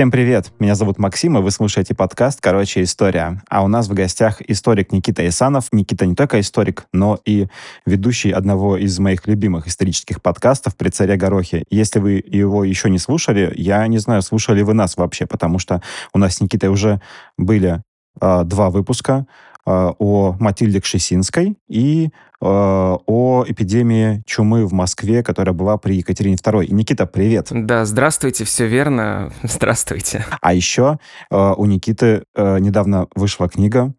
Всем привет! Меня зовут Максим, и вы слушаете подкаст «Короче, история». А у нас в гостях историк Никита Исанов. Никита не только историк, но и ведущий одного из моих любимых исторических подкастов «При царе Горохе». Если вы его еще не слушали, я не знаю, слушали вы нас вообще, потому что у нас с Никитой уже были э, два выпуска э, о Матильде Кшесинской и о эпидемии чумы в Москве, которая была при Екатерине II. Никита, привет. Да, здравствуйте, все верно. Здравствуйте. А еще э, у Никиты э, недавно вышла книга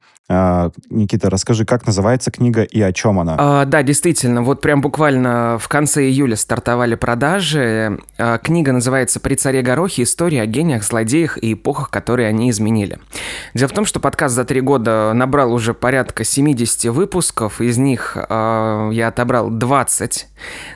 Никита, расскажи, как называется книга и о чем она? А, да, действительно, вот прям буквально в конце июля стартовали продажи. А, книга называется «При царе Горохе. История о гениях, злодеях и эпохах, которые они изменили». Дело в том, что подкаст за три года набрал уже порядка 70 выпусков, из них э, я отобрал 20,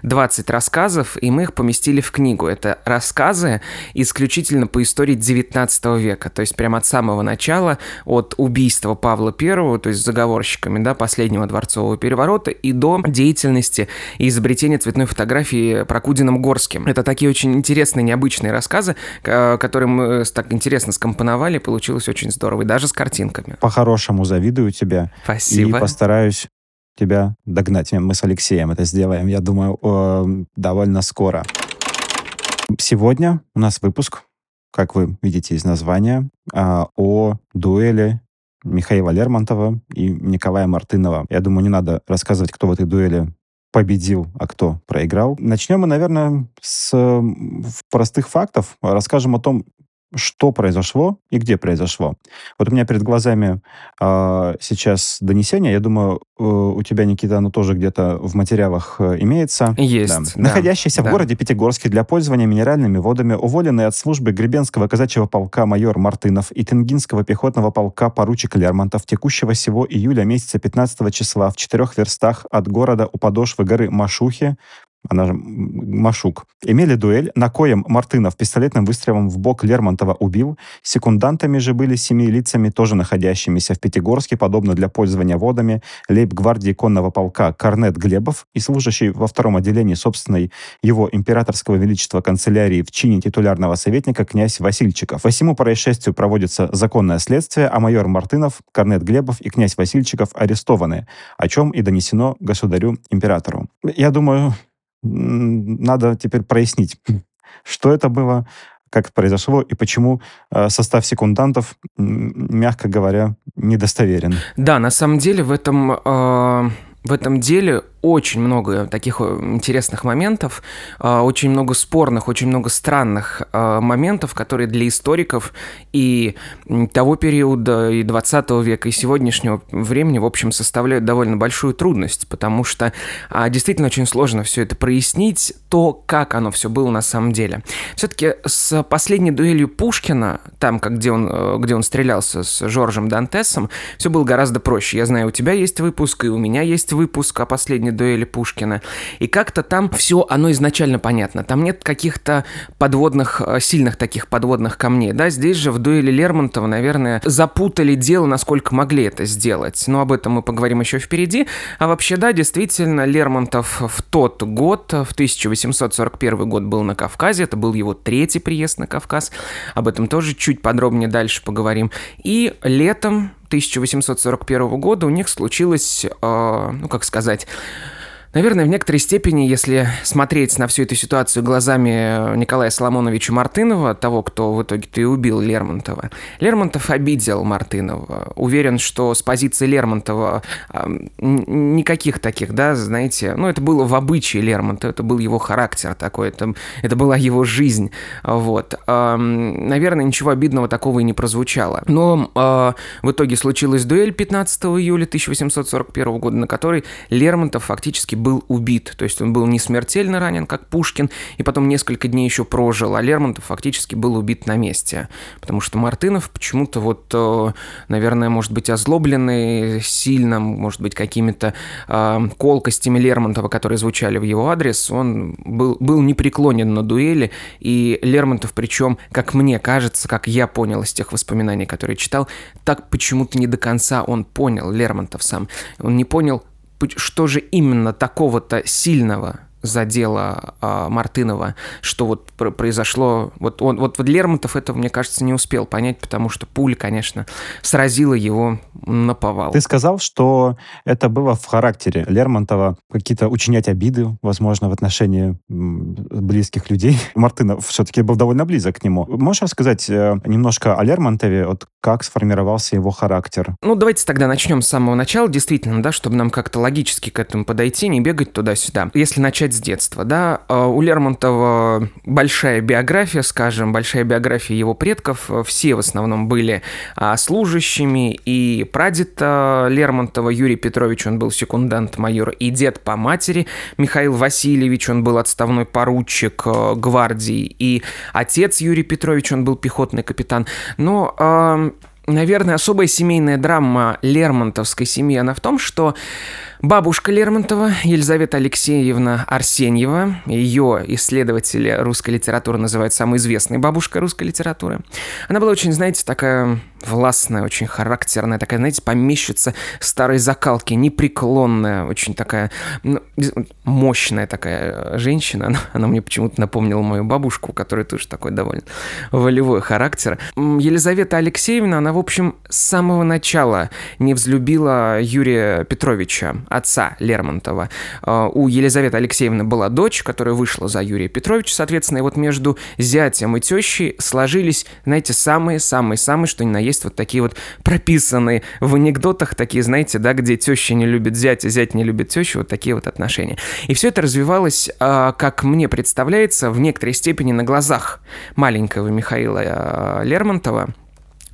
20 рассказов, и мы их поместили в книгу. Это рассказы исключительно по истории 19 века, то есть прямо от самого начала, от убийства Павла I, то есть заговорщиками, да, последнего дворцового переворота, и до деятельности и изобретения цветной фотографии Прокудином Горским. Это такие очень интересные, необычные рассказы, которые мы так интересно скомпоновали, получилось очень здорово, и даже с картинками. По-хорошему завидую тебе. Спасибо. И постараюсь тебя догнать. Мы с Алексеем это сделаем, я думаю, довольно скоро. Сегодня у нас выпуск, как вы видите из названия, а, о дуэли Михаила Лермонтова и Николая Мартынова. Я думаю, не надо рассказывать, кто в этой дуэли победил, а кто проиграл. Начнем мы, наверное, с простых фактов. Расскажем о том, что произошло и где произошло. Вот у меня перед глазами э, сейчас донесение. Я думаю, э, у тебя, Никита, оно тоже где-то в материалах э, имеется. Есть. Да. Да. Находящийся да. в городе Пятигорске для пользования минеральными водами, уволенный от службы Гребенского казачьего полка майор Мартынов и Тенгинского пехотного полка поручик Лермонтов текущего всего июля месяца 15 числа в четырех верстах от города у подошвы горы Машухи она же Машук, имели дуэль, на коем Мартынов пистолетным выстрелом в бок Лермонтова убил. Секундантами же были семи лицами, тоже находящимися в Пятигорске, подобно для пользования водами, лейб-гвардии конного полка Корнет Глебов и служащий во втором отделении собственной его императорского величества канцелярии в чине титулярного советника князь Васильчиков. По всему происшествию проводится законное следствие, а майор Мартынов, Корнет Глебов и князь Васильчиков арестованы, о чем и донесено государю-императору. Я думаю, надо теперь прояснить, что это было, как это произошло и почему э, состав секундантов, мягко говоря, недостоверен. Да, на самом деле в этом, э, в этом деле очень много таких э, интересных моментов, а, очень много спорных, очень много странных а, моментов, которые для историков и того периода, и 20 века, и сегодняшнего времени, в общем, составляют довольно большую трудность, потому что а, действительно очень сложно все это прояснить, то, как оно все было на самом деле. Все-таки с последней дуэлью Пушкина, там, как, где, он, э, где он стрелялся с Жоржем Дантесом, все было гораздо проще. Я знаю, у тебя есть выпуск, и у меня есть выпуск о последней дуэли Пушкина. И как-то там все, оно изначально понятно. Там нет каких-то подводных, э, сильных таких подводных камней. Да, здесь же в дуэли Лермонтова, наверное, запутали дело, насколько могли это сделать. Но об этом мы поговорим еще впереди. А вообще, да, действительно, Лермонтов в тот год, в 1841 год был на Кавказе. Это был его третий приезд на Кавказ. Об этом тоже чуть подробнее дальше поговорим. И летом 1841 года у них случилось, э, ну как сказать, Наверное, в некоторой степени, если смотреть на всю эту ситуацию глазами Николая Соломоновича Мартынова, того, кто в итоге-то и убил Лермонтова, Лермонтов обидел Мартынова. Уверен, что с позиции Лермонтова э, никаких таких, да, знаете, ну, это было в обычае Лермонтова, это был его характер такой, это, это была его жизнь, вот. Э, наверное, ничего обидного такого и не прозвучало. Но э, в итоге случилась дуэль 15 июля 1841 года, на которой Лермонтов фактически был убит. То есть он был не смертельно ранен, как Пушкин, и потом несколько дней еще прожил, а Лермонтов фактически был убит на месте. Потому что Мартынов почему-то вот, э, наверное, может быть озлобленный сильно, может быть, какими-то э, колкостями Лермонтова, которые звучали в его адрес, он был, был непреклонен на дуэли, и Лермонтов, причем, как мне кажется, как я понял из тех воспоминаний, которые читал, так почему-то не до конца он понял, Лермонтов сам. Он не понял, что же именно такого-то сильного задело а, Мартынова, что вот произошло. Вот, он, вот, вот Лермонтов этого, мне кажется, не успел понять, потому что пуля, конечно, сразила его на повал. Ты сказал, что это было в характере Лермонтова, какие-то учинять обиды, возможно, в отношении близких людей. Мартынов все-таки был довольно близок к нему. Можешь рассказать э, немножко о Лермонтове, вот как сформировался его характер? Ну, давайте тогда начнем с самого начала, действительно, да, чтобы нам как-то логически к этому подойти, не бегать туда-сюда. Если начать с детства, да, э, у Лермонтова большая биография, скажем, большая биография его предков, все в основном были а, служащими, и прадед Лермонтова Юрий Петрович, он был секундант майор, и дед по матери. Михаил Васильевич, он был отставной поручик э, гвардии, и отец Юрий Петрович, он был пехотный капитан. Но наверное, особая семейная драма Лермонтовской семьи, она в том, что Бабушка Лермонтова, Елизавета Алексеевна Арсеньева, ее исследователи русской литературы называют самой известной бабушкой русской литературы. Она была очень, знаете, такая властная, очень характерная, такая, знаете, помещица старой закалки, непреклонная, очень такая ну, мощная такая женщина. Она, она мне почему-то напомнила мою бабушку, которая тоже такой довольно волевой характер. Елизавета Алексеевна, она, в общем, с самого начала не взлюбила Юрия Петровича, отца Лермонтова. А, у Елизаветы Алексеевны была дочь, которая вышла за Юрия Петровича, соответственно, и вот между зятем и тещей сложились, знаете, самые-самые-самые, что ни на есть, вот такие вот прописанные в анекдотах, такие, знаете, да, где теща не любит зятя, зять не любит тещу, вот такие вот отношения. И все это развивалось, а, как мне представляется, в некоторой степени на глазах маленького Михаила а, Лермонтова,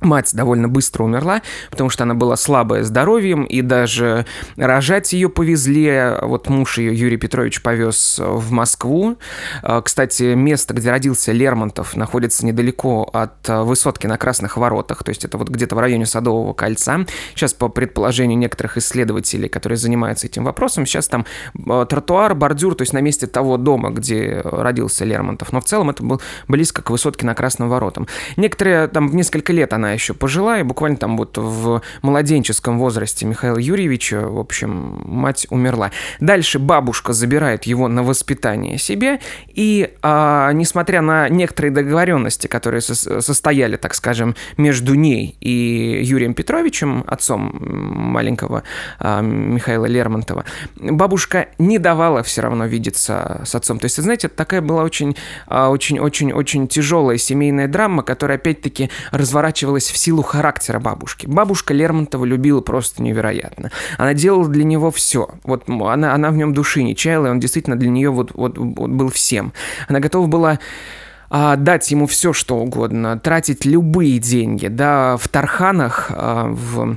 Мать довольно быстро умерла, потому что она была слабая здоровьем, и даже рожать ее повезли. Вот муж ее, Юрий Петрович, повез в Москву. А, кстати, место, где родился Лермонтов, находится недалеко от высотки на Красных Воротах, то есть это вот где-то в районе Садового кольца. Сейчас, по предположению некоторых исследователей, которые занимаются этим вопросом, сейчас там а, тротуар, бордюр, то есть на месте того дома, где родился Лермонтов. Но в целом это был близко к высотке на Красным Воротам. Некоторые там в несколько лет она еще пожила, и буквально там вот в младенческом возрасте Михаила Юрьевича, в общем, мать умерла. Дальше бабушка забирает его на воспитание себе, и а, несмотря на некоторые договоренности, которые со- состояли, так скажем, между ней и Юрием Петровичем, отцом маленького а, Михаила Лермонтова, бабушка не давала все равно видеться с отцом. То есть, знаете, такая была очень, а, очень, очень, очень тяжелая семейная драма, которая опять-таки разворачивалась сказывалось в силу характера бабушки. Бабушка Лермонтова любила просто невероятно. Она делала для него все. Вот она, она в нем души не чаяла, и он действительно для нее вот, вот, вот был всем. Она готова была а, дать ему все, что угодно, тратить любые деньги, да, в Тарханах, а, в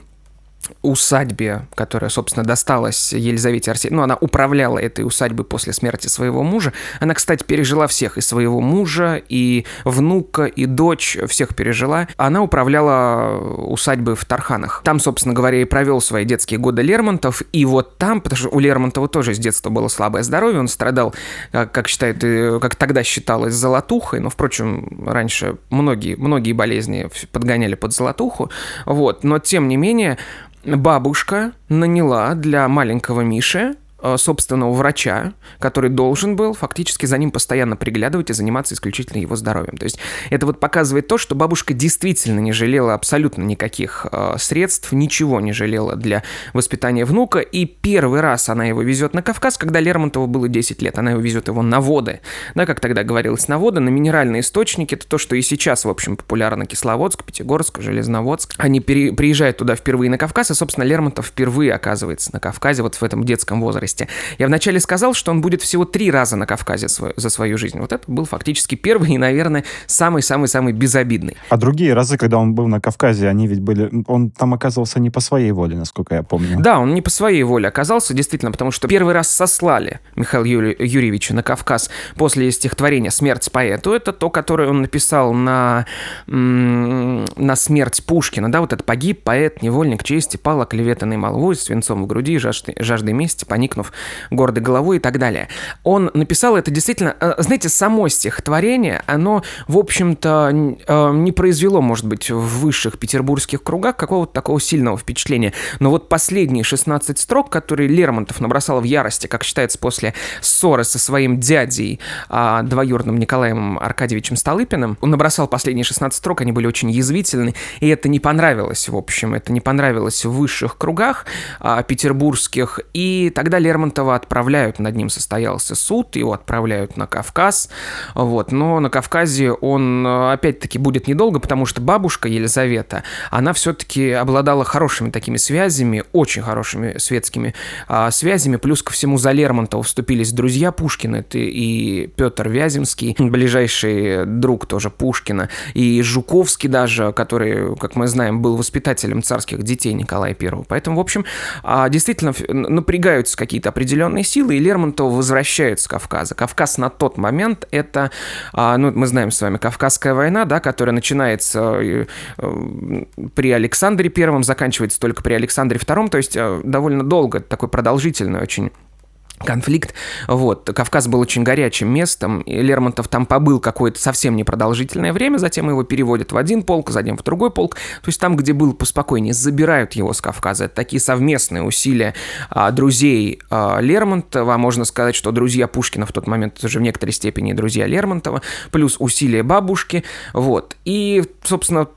усадьбе, которая, собственно, досталась Елизавете Арсеньевне, ну, она управляла этой усадьбой после смерти своего мужа. Она, кстати, пережила всех, и своего мужа, и внука, и дочь, всех пережила. Она управляла усадьбой в Тарханах. Там, собственно говоря, и провел свои детские годы Лермонтов, и вот там, потому что у Лермонтова тоже с детства было слабое здоровье, он страдал, как, как считают, как тогда считалось, золотухой, но, впрочем, раньше многие, многие болезни подгоняли под золотуху, вот, но, тем не менее, бабушка наняла для маленького Миши собственного врача, который должен был фактически за ним постоянно приглядывать и заниматься исключительно его здоровьем. То есть это вот показывает то, что бабушка действительно не жалела абсолютно никаких э, средств, ничего не жалела для воспитания внука, и первый раз она его везет на Кавказ, когда Лермонтову было 10 лет, она его везет его на воды, да, как тогда говорилось, на воды, на минеральные источники, это то, что и сейчас, в общем, популярно. Кисловодск, Пятигорск, Железноводск. Они пере, приезжают туда впервые на Кавказ, и, собственно, Лермонтов впервые оказывается на Кавказе, вот в этом детском возрасте возрасте. Я вначале сказал, что он будет всего три раза на Кавказе за свою жизнь. Вот это был фактически первый и, наверное, самый-самый-самый безобидный. А другие разы, когда он был на Кавказе, они ведь были... Он там оказывался не по своей воле, насколько я помню. Да, он не по своей воле оказался, действительно, потому что первый раз сослали Михаила Юрий... Юрьевича на Кавказ после стихотворения «Смерть поэту». Это то, которое он написал на, на смерть Пушкина. Да, вот это «Погиб поэт, невольник чести, пал оклеветанный молвой, свинцом в груди, жаждой, жаждой мести, поникнув Антонов, гордой головой и так далее. Он написал это действительно, э, знаете, само стихотворение, оно, в общем-то, э, не произвело, может быть, в высших петербургских кругах какого-то такого сильного впечатления. Но вот последние 16 строк, которые Лермонтов набросал в ярости, как считается, после ссоры со своим дядей, а, двоюродным Николаем Аркадьевичем Столыпиным, он набросал последние 16 строк, они были очень язвительны, и это не понравилось, в общем, это не понравилось в высших кругах а, петербургских, и тогда Лермонтова отправляют, над ним состоялся суд, его отправляют на Кавказ, вот, но на Кавказе он, опять-таки, будет недолго, потому что бабушка Елизавета, она все-таки обладала хорошими такими связями, очень хорошими светскими а, связями, плюс ко всему за Лермонтова вступились друзья Пушкина, это и Петр Вяземский, ближайший друг тоже Пушкина, и Жуковский даже, который, как мы знаем, был воспитателем царских детей Николая I. Поэтому, в общем, а, действительно напрягаются какие-то определенные силы, и Лермонтов возвращают с Кавказа. Кавказ на тот момент это, а, ну, мы знаем с вами, Кавказская война, да, которая начинается э, при Александре Первом, заканчивается только при Александре Втором, то есть э, довольно долго, такой продолжительный очень конфликт. Вот. Кавказ был очень горячим местом, и Лермонтов там побыл какое-то совсем непродолжительное время, затем его переводят в один полк, затем в другой полк. То есть там, где был поспокойнее, забирают его с Кавказа. Это такие совместные усилия а, друзей а, Лермонтова. Можно сказать, что друзья Пушкина в тот момент уже в некоторой степени друзья Лермонтова, плюс усилия бабушки. Вот. И, собственно,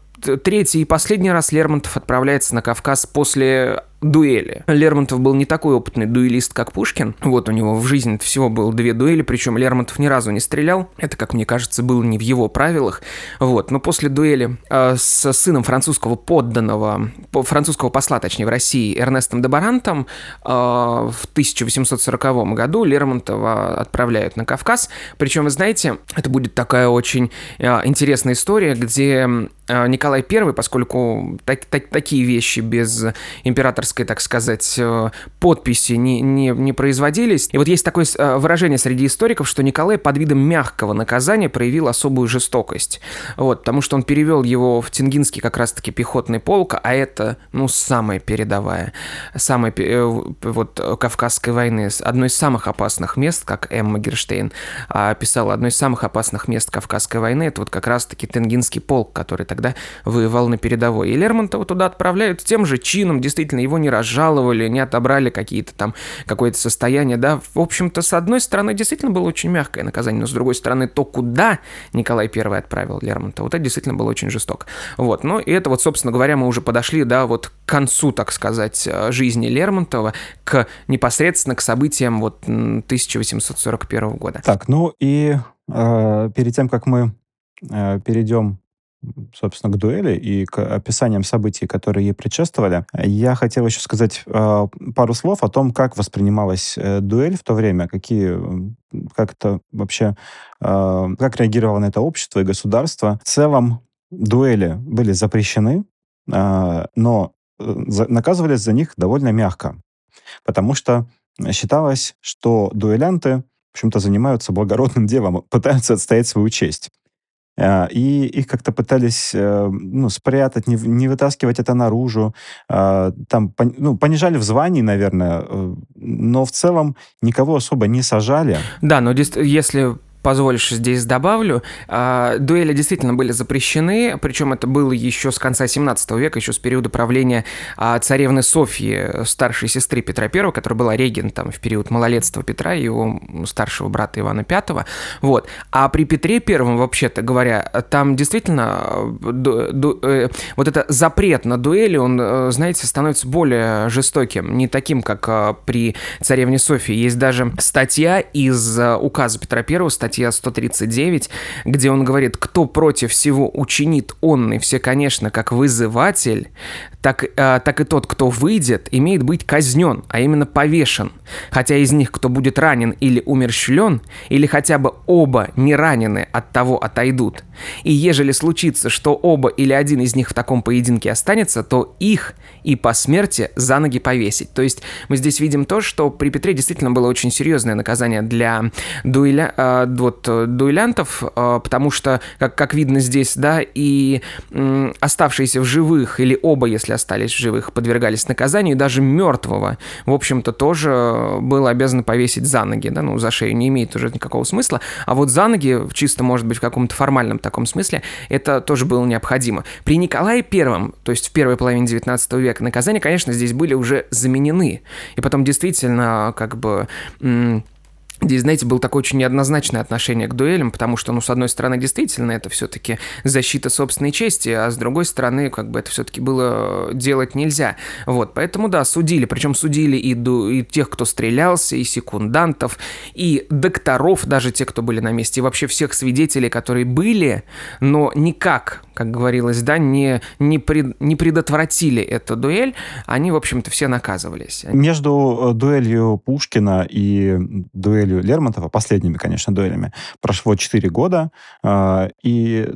третий и последний раз Лермонтов отправляется на Кавказ после дуэли. Лермонтов был не такой опытный дуэлист, как Пушкин. Вот у него в жизни всего было две дуэли, причем Лермонтов ни разу не стрелял. Это, как мне кажется, было не в его правилах. Вот, но после дуэли э, с сыном французского подданного, французского посла, точнее, в России, Эрнестом де Барантом э, в 1840 году Лермонтова отправляют на Кавказ. Причем, вы знаете, это будет такая очень э, интересная история, где э, Николай I, поскольку так, так, такие вещи без императора авторской, так сказать, э, подписи не, не, не производились. И вот есть такое э, выражение среди историков, что Николай под видом мягкого наказания проявил особую жестокость. Вот, потому что он перевел его в Тенгинский как раз-таки пехотный полк, а это, ну, самая передовая, самая, э, вот, Кавказской войны, одно из самых опасных мест, как Эмма Герштейн описала, одно из самых опасных мест Кавказской войны, это вот как раз-таки Тенгинский полк, который тогда воевал на передовой. И Лермонтова туда отправляют тем же чином, действительно, его не разжаловали, не отобрали какие-то там, какое-то состояние, да. В общем-то, с одной стороны, действительно было очень мягкое наказание, но с другой стороны, то, куда Николай I отправил Лермонтова, вот это действительно было очень жестоко. Вот, ну и это вот, собственно говоря, мы уже подошли, да, вот к концу, так сказать, э, жизни Лермонтова, к непосредственно к событиям вот 1841 года. Так, ну и э, перед тем, как мы э, перейдем собственно, к дуэли и к описаниям событий, которые ей предшествовали. Я хотел еще сказать э, пару слов о том, как воспринималась э, дуэль в то время, какие, как это вообще, э, как реагировало на это общество и государство. В целом дуэли были запрещены, э, но за, наказывались за них довольно мягко, потому что считалось, что дуэлянты в общем-то, занимаются благородным делом, пытаются отстоять свою честь. А, и их как-то пытались э, ну, спрятать, не, не вытаскивать это наружу. А, там ну, понижали в звании, наверное, э, но в целом никого особо не сажали. Да, но если позволишь, здесь добавлю. А, дуэли действительно были запрещены, причем это было еще с конца 17 века, еще с периода правления а, царевны Софьи, старшей сестры Петра I, которая была регентом в период малолетства Петра и его старшего брата Ивана V. Вот. А при Петре I, вообще-то говоря, там действительно ду, ду, э, вот это запрет на дуэли, он, э, знаете, становится более жестоким, не таким, как э, при царевне Софьи. Есть даже статья из э, указа Петра I, статья статья 139, где он говорит, кто против всего учинит онный все, конечно, как вызыватель, так, э, так и тот, кто выйдет, имеет быть казнен, а именно повешен. Хотя из них, кто будет ранен или умерщвлен, или хотя бы оба не ранены, от того отойдут. И ежели случится, что оба или один из них в таком поединке останется, то их и по смерти за ноги повесить. То есть мы здесь видим то, что при Петре действительно было очень серьезное наказание для дуэля, э, вот э, дуэлянтов, э, потому что, как, как видно здесь, да, и оставшиеся в живых, или оба, если остались в живых, подвергались наказанию, и даже мертвого, в общем-то, тоже было обязано повесить за ноги, да, ну, за шею не имеет уже никакого смысла, а вот за ноги, чисто, может быть, в каком-то формальном таком смысле, это тоже было необходимо. При Николае Первом, то есть в первой половине 19 века, наказания, конечно, здесь были уже заменены, и потом действительно, как бы Здесь, знаете, было такое очень неоднозначное отношение к дуэлям, потому что, ну, с одной стороны, действительно, это все-таки защита собственной чести, а с другой стороны, как бы это все-таки было делать нельзя. Вот, поэтому, да, судили, причем судили и, ду- и тех, кто стрелялся, и секундантов, и докторов, даже те, кто были на месте, и вообще всех свидетелей, которые были, но никак, как говорилось, да, не, не, пред, не предотвратили эту дуэль, они, в общем-то, все наказывались. Между э, дуэлью Пушкина и дуэлью дуэлью Лермонтова, последними, конечно, дуэлями, прошло 4 года, а, и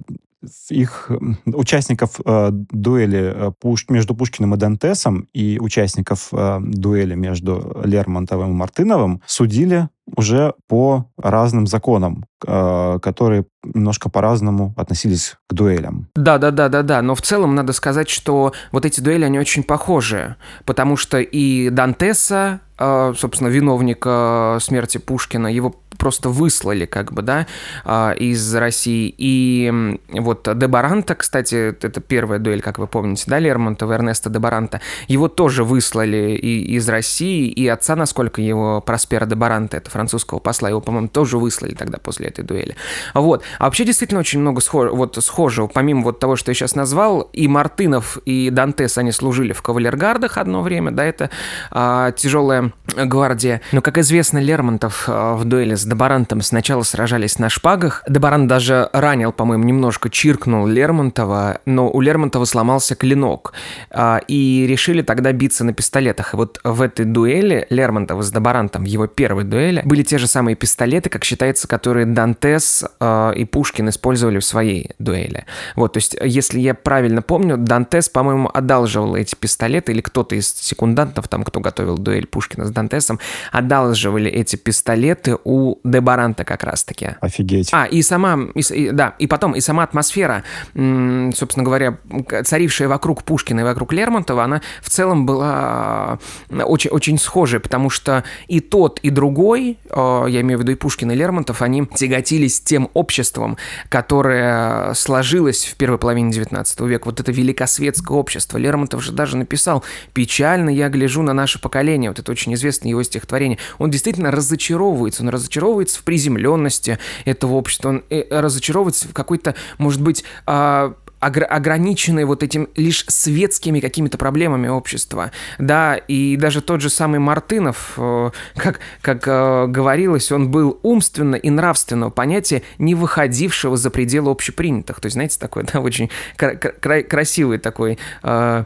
их участников э, дуэли э, Пуш, между Пушкиным и Дантесом и участников э, дуэли между Лермонтовым и Мартыновым судили уже по разным законам, э, которые немножко по-разному относились к дуэлям. Да, да, да, да, да. Но в целом надо сказать, что вот эти дуэли, они очень похожи, потому что и Дантеса, э, собственно, виновника смерти Пушкина, его просто выслали, как бы, да, э, из России. И вот Дебаранта, кстати, это первая дуэль, как вы помните, да, Лермонтова, Эрнеста Дебаранта, его тоже выслали и из России, и отца, насколько его Проспера Дебаранта, это французского посла, его, по-моему, тоже выслали тогда после этой дуэли. Вот. А вообще действительно очень много схож... вот, схожего, помимо вот того, что я сейчас назвал, и Мартынов, и Дантес, они служили в кавалергардах одно время, да, это а, тяжелая гвардия. Но, как известно, Лермонтов а, в дуэли с Дебарантом сначала сражались на шпагах. Дебарант даже ранил, по-моему, немножко чиркнул Лермонтова, но у Лермонтова сломался клинок. А, и решили тогда биться на пистолетах. И вот в этой дуэли Лермонтова с Дебарантом, в его первой дуэли, были те же самые пистолеты, как считается, которые Дантес э, и Пушкин использовали в своей дуэли. Вот, то есть, если я правильно помню, Дантес, по-моему, одалживал эти пистолеты, или кто-то из секундантов, там, кто готовил дуэль Пушкина с Дантесом, одалживали эти пистолеты у Дебаранта как раз-таки. Офигеть. А, и сама, и, да, и потом, и сама атмосфера, собственно говоря, царившая вокруг Пушкина и вокруг Лермонтова, она в целом была очень, очень схожей, потому что и тот, и другой а, я имею в виду и Пушкин, и Лермонтов, они тяготились тем обществом, которое сложилось в первой половине XIX века. Вот это великосветское общество. Лермонтов же даже написал «Печально я гляжу на наше поколение». Вот это очень известное его стихотворение. Он действительно разочаровывается. Он разочаровывается в приземленности этого общества. Он э, разочаровывается в какой-то, может быть, а, ограниченные вот этим лишь светскими какими-то проблемами общества, да, и даже тот же самый Мартынов, э, как, как э, говорилось, он был умственно и нравственного понятия, не выходившего за пределы общепринятых, то есть, знаете, такой, да, очень кра- кра- красивый такой, э,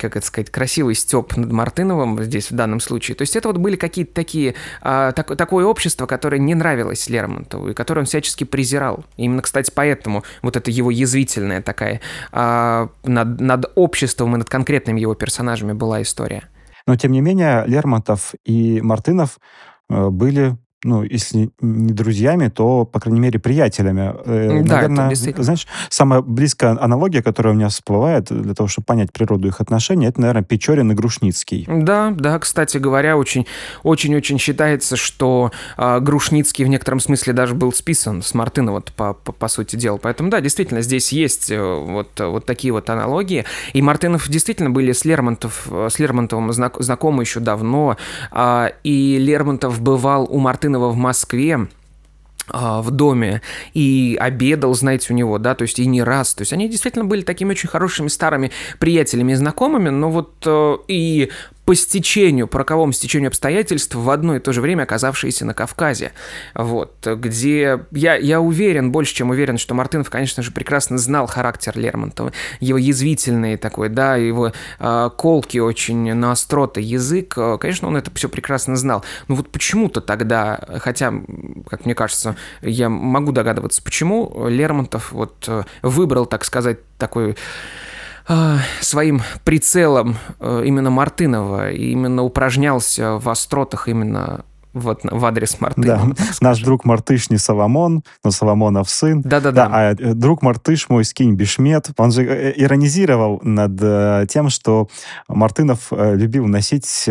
как это сказать, красивый степ над Мартыновым здесь в данном случае, то есть это вот были какие-то такие, э, так, такое общество, которое не нравилось Лермонтову, и которое он всячески презирал, именно, кстати, поэтому вот это его язвительная такая такая а, над, над обществом и над конкретными его персонажами была история. Но, тем не менее, Лермонтов и Мартынов э, были ну, если не друзьями, то, по крайней мере, приятелями. Э, да, Наверное, действительно. знаешь, самая близкая аналогия, которая у меня всплывает для того, чтобы понять природу их отношений, это, наверное, Печорин и Грушницкий. Да, да, кстати говоря, очень, очень-очень считается, что э, Грушницкий в некотором смысле даже был списан с Мартына, вот по, по, по сути дела. Поэтому, да, действительно, здесь есть э, вот, вот такие вот аналогии. И Мартынов действительно были с, Лермонтов, с Лермонтовым знак, знакомы еще давно, э, и Лермонтов бывал у Мартына Мартынова в Москве а, в доме и обедал, знаете, у него, да, то есть и не раз. То есть они действительно были такими очень хорошими старыми приятелями и знакомыми, но вот э, и по стечению, по роковому стечению обстоятельств в одно и то же время оказавшиеся на Кавказе. Вот, где я, я уверен, больше чем уверен, что Мартынов, конечно же, прекрасно знал характер Лермонтова, его язвительный такой, да, его э, колки очень на остроты язык, конечно, он это все прекрасно знал. Но вот почему-то тогда, хотя, как мне кажется, я могу догадываться, почему Лермонтов вот э, выбрал, так сказать, такой а, своим прицелом э, именно Мартынова и именно упражнялся в остротах именно вот в адрес Мартына. Да, наш друг Мартыш не Соломон, но Соломонов сын. Да-да-да. Да, а э, друг Мартыш мой скинь Бишмет, он же э, иронизировал над тем, что Мартынов любил носить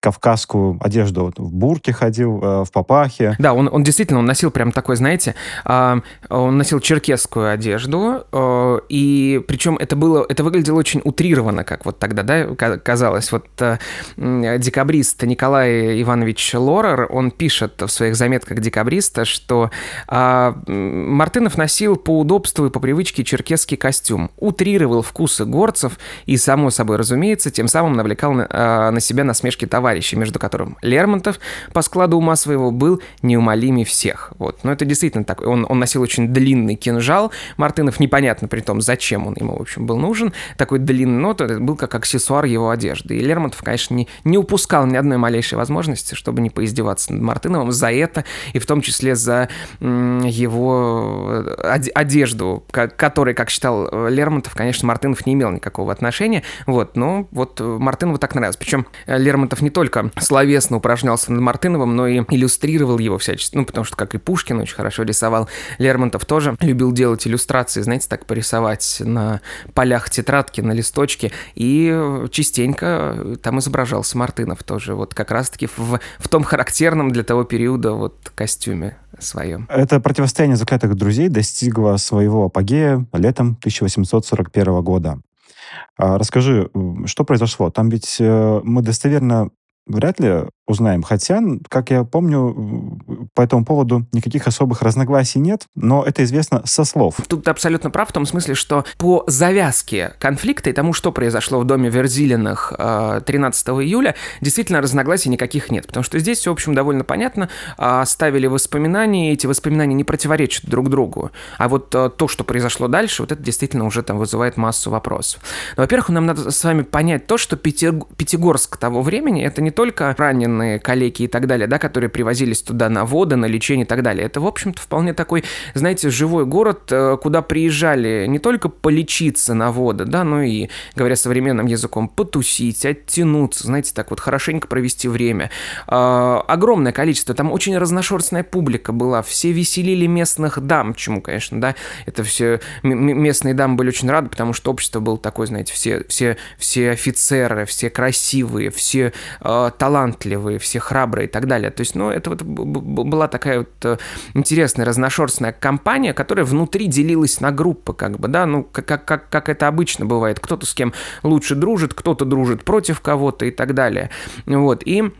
кавказскую одежду. Вот в бурке ходил, э, в папахе. Да, он, он действительно он носил прям такой, знаете, э, он носил черкесскую одежду, э, и причем это было, это выглядело очень утрированно, как вот тогда, да, казалось. Вот э, декабрист Николай Иванович Лорер, он пишет в своих заметках декабриста, что э, Мартынов носил по удобству и по привычке черкесский костюм, утрировал вкусы горцев и, само собой разумеется, тем самым навлекал на, э, на себя насмешки товарищей товарищей, между которым Лермонтов по складу ума своего был неумолимее всех. Вот. Но это действительно так. Он, он носил очень длинный кинжал. Мартынов непонятно при том, зачем он ему, в общем, был нужен. Такой длинный, но это был как аксессуар его одежды. И Лермонтов, конечно, не, не упускал ни одной малейшей возможности, чтобы не поиздеваться над Мартыновым за это, и в том числе за его э, одежду, которой, как считал э, Лермонтов, конечно, Мартынов не имел никакого отношения. Вот, но вот Мартынову так нравилось. Причем Лермонтов не то только словесно упражнялся над Мартыновым, но и иллюстрировал его всячески. Ну, потому что, как и Пушкин очень хорошо рисовал, Лермонтов тоже любил делать иллюстрации, знаете, так порисовать на полях тетрадки, на листочке. И частенько там изображался Мартынов тоже, вот как раз-таки в, в том характерном для того периода вот костюме своем. Это противостояние заклятых друзей достигло своего апогея летом 1841 года. А, расскажи, что произошло? Там ведь э, мы достоверно вряд ли узнаем. Хотя, как я помню, по этому поводу никаких особых разногласий нет, но это известно со слов. Тут ты абсолютно прав в том смысле, что по завязке конфликта и тому, что произошло в доме Верзилиных 13 э, июля, действительно разногласий никаких нет. Потому что здесь в общем, довольно понятно. А, оставили воспоминания, и эти воспоминания не противоречат друг другу. А вот э, то, что произошло дальше, вот это действительно уже там вызывает массу вопросов. Во-первых, нам надо с вами понять то, что Пятигорск того времени — это не только раненые калеки и так далее, да, которые привозились туда на воды, на лечение и так далее. Это, в общем-то, вполне такой, знаете, живой город, э, куда приезжали не только полечиться на воды, да, но и, говоря современным языком, потусить, оттянуться, знаете, так вот хорошенько провести время. А, огромное количество, там очень разношерстная публика была, все веселили местных дам, чему, конечно, да, это все местные дамы были очень рады, потому что общество было такое, знаете, все, все, все офицеры, все красивые, все э, талантливые, все храбрые и так далее. То есть, ну, это вот была такая вот э, интересная разношерстная компания, которая внутри делилась на группы, как бы, да, ну, как, как, как это обычно бывает. Кто-то с кем лучше дружит, кто-то дружит против кого-то и так далее. Вот, и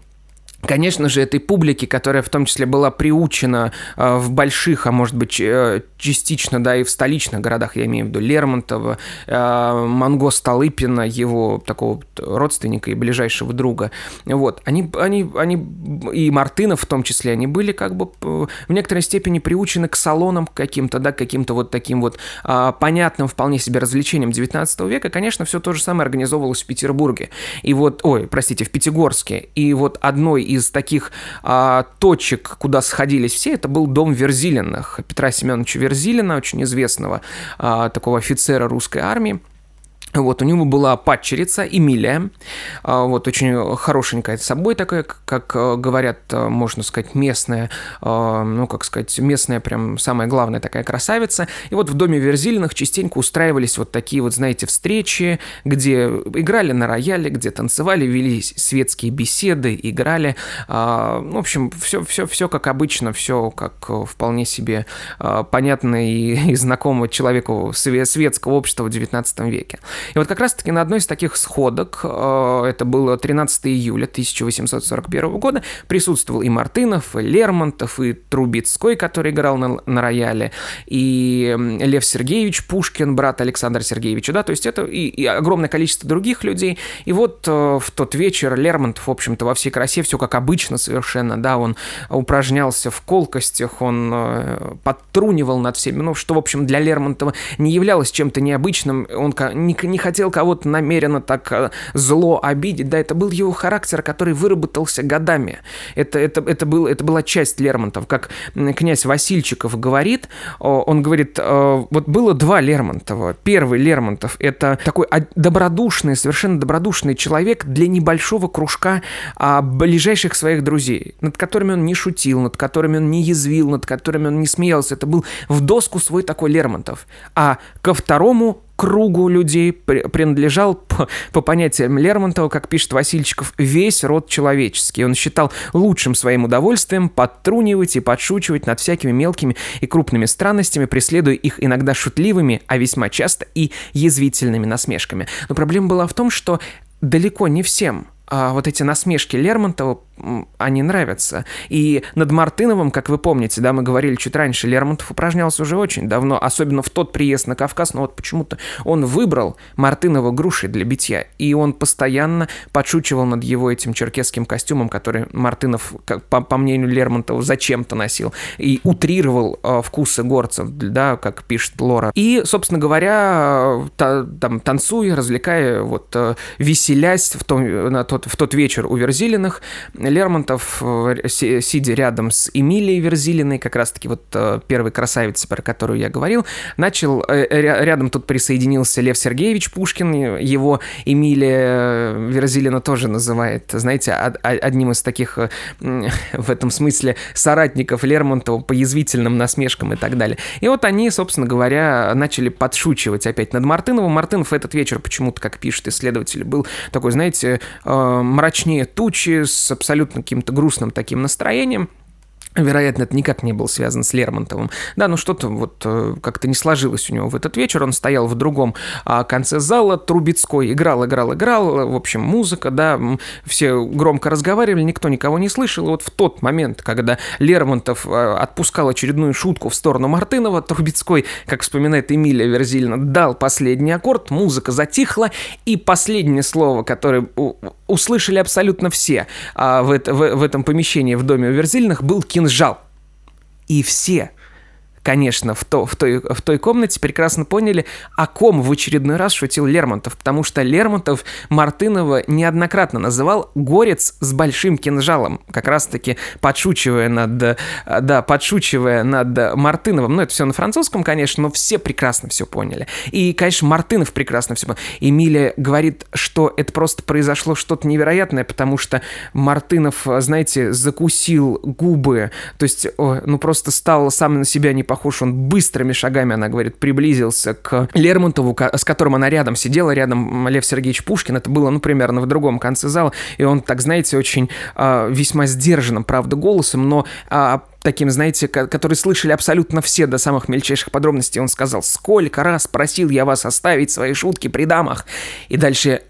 Конечно же, этой публике, которая в том числе была приучена э, в больших, а может быть э, частично, да, и в столичных городах, я имею в виду Лермонтова, э, Манго Столыпина, его такого родственника и ближайшего друга, вот, они, они, они, и Мартынов в том числе, они были как бы в некоторой степени приучены к салонам каким-то, да, каким-то вот таким вот понятным вполне себе развлечениям 19 века, конечно, все то же самое организовывалось в Петербурге, и вот, ой, простите, в Пятигорске, и вот одной из таких а, точек, куда сходились все, это был дом Верзилиных, Петра Семеновича Верзилина, очень известного а, такого офицера русской армии. Вот, у него была падчерица Эмилия, а, вот, очень хорошенькая собой такая, как э, говорят, э, можно сказать, местная, э, ну, как сказать, местная прям самая главная такая красавица. И вот в доме Верзилиных частенько устраивались вот такие вот, знаете, встречи, где играли на рояле, где танцевали, вели светские беседы, играли. А, в общем, все, все, все как обычно, все как вполне себе понятно и, и знакомо человеку светского общества в 19 веке. И вот как раз-таки на одной из таких сходок, э, это было 13 июля 1841 года, присутствовал и Мартынов, и Лермонтов, и Трубецкой, который играл на, на рояле, и Лев Сергеевич Пушкин, брат Александра Сергеевича, да, то есть это и, и огромное количество других людей. И вот э, в тот вечер Лермонтов, в общем-то, во всей красе, все как обычно совершенно, да, он упражнялся в колкостях, он э, подтрунивал над всеми, ну, что, в общем, для Лермонтова не являлось чем-то необычным, он не, не хотел кого-то намеренно так э, зло обидеть, да, это был его характер, который выработался годами. Это, это, это, был, это была часть Лермонтов, как князь Васильчиков говорит, он говорит, э, вот было два Лермонтова. Первый Лермонтов — это такой добродушный, совершенно добродушный человек для небольшого кружка а, ближайших своих друзей, над которыми он не шутил, над которыми он не язвил, над которыми он не смеялся. Это был в доску свой такой Лермонтов. А ко второму кругу людей принадлежал, по, по понятиям Лермонтова, как пишет Васильчиков, весь род человеческий. Он считал лучшим своим удовольствием подтрунивать и подшучивать над всякими мелкими и крупными странностями, преследуя их иногда шутливыми, а весьма часто и язвительными насмешками. Но проблема была в том, что далеко не всем а, вот эти насмешки Лермонтова они нравятся. И над Мартыновым, как вы помните, да, мы говорили чуть раньше, Лермонтов упражнялся уже очень давно, особенно в тот приезд на Кавказ, но вот почему-то он выбрал Мартынова груши для битья, и он постоянно подшучивал над его этим черкесским костюмом, который Мартынов, как, по, по мнению Лермонтова, зачем-то носил, и утрировал э, вкусы горцев, да, как пишет Лора. И, собственно говоря, та, там, танцуя, развлекая, вот, э, веселясь в, том, на тот, в тот вечер у Верзилиных, Лермонтов, э, сидя рядом с Эмилией Верзилиной, как раз-таки вот э, первой красавицей, про которую я говорил, начал, э, рядом тут присоединился Лев Сергеевич Пушкин, его Эмилия Верзилина тоже называет, знаете, одним из таких в этом смысле соратников Лермонтова по язвительным насмешкам и так далее. И вот они, собственно говоря, начали подшучивать опять над Мартыновым. Мартынов этот вечер почему-то, как пишут исследователи, был такой, знаете, мрачнее тучи, с абсолютно абсолютно каким-то грустным таким настроением. Вероятно, это никак не был связан с Лермонтовым. Да, ну что-то вот э, как-то не сложилось у него в этот вечер. Он стоял в другом а, конце зала, Трубецкой играл, играл, играл. В общем, музыка, да, все громко разговаривали, никто никого не слышал. И вот в тот момент, когда Лермонтов э, отпускал очередную шутку в сторону Мартынова, Трубецкой, как вспоминает Эмилия Верзильна, дал последний аккорд, музыка затихла, и последнее слово, которое услышали абсолютно все а, в, это, в, в этом помещении в доме у Верзильных, был кино кинжал. И все конечно, в, то, в, той, в той комнате прекрасно поняли, о ком в очередной раз шутил Лермонтов, потому что Лермонтов Мартынова неоднократно называл «горец с большим кинжалом», как раз-таки подшучивая над, да, подшучивая над Мартыновым. Ну, это все на французском, конечно, но все прекрасно все поняли. И, конечно, Мартынов прекрасно все понял. Эмилия говорит, что это просто произошло что-то невероятное, потому что Мартынов, знаете, закусил губы, то есть, ну, просто стал сам на себя не похож, он быстрыми шагами, она говорит, приблизился к Лермонтову, с которым она рядом сидела, рядом Лев Сергеевич Пушкин, это было, ну, примерно в другом конце зала, и он, так, знаете, очень э, весьма сдержанным, правда, голосом, но э, таким, знаете, который слышали абсолютно все до самых мельчайших подробностей, он сказал, сколько раз просил я вас оставить свои шутки при дамах. И дальше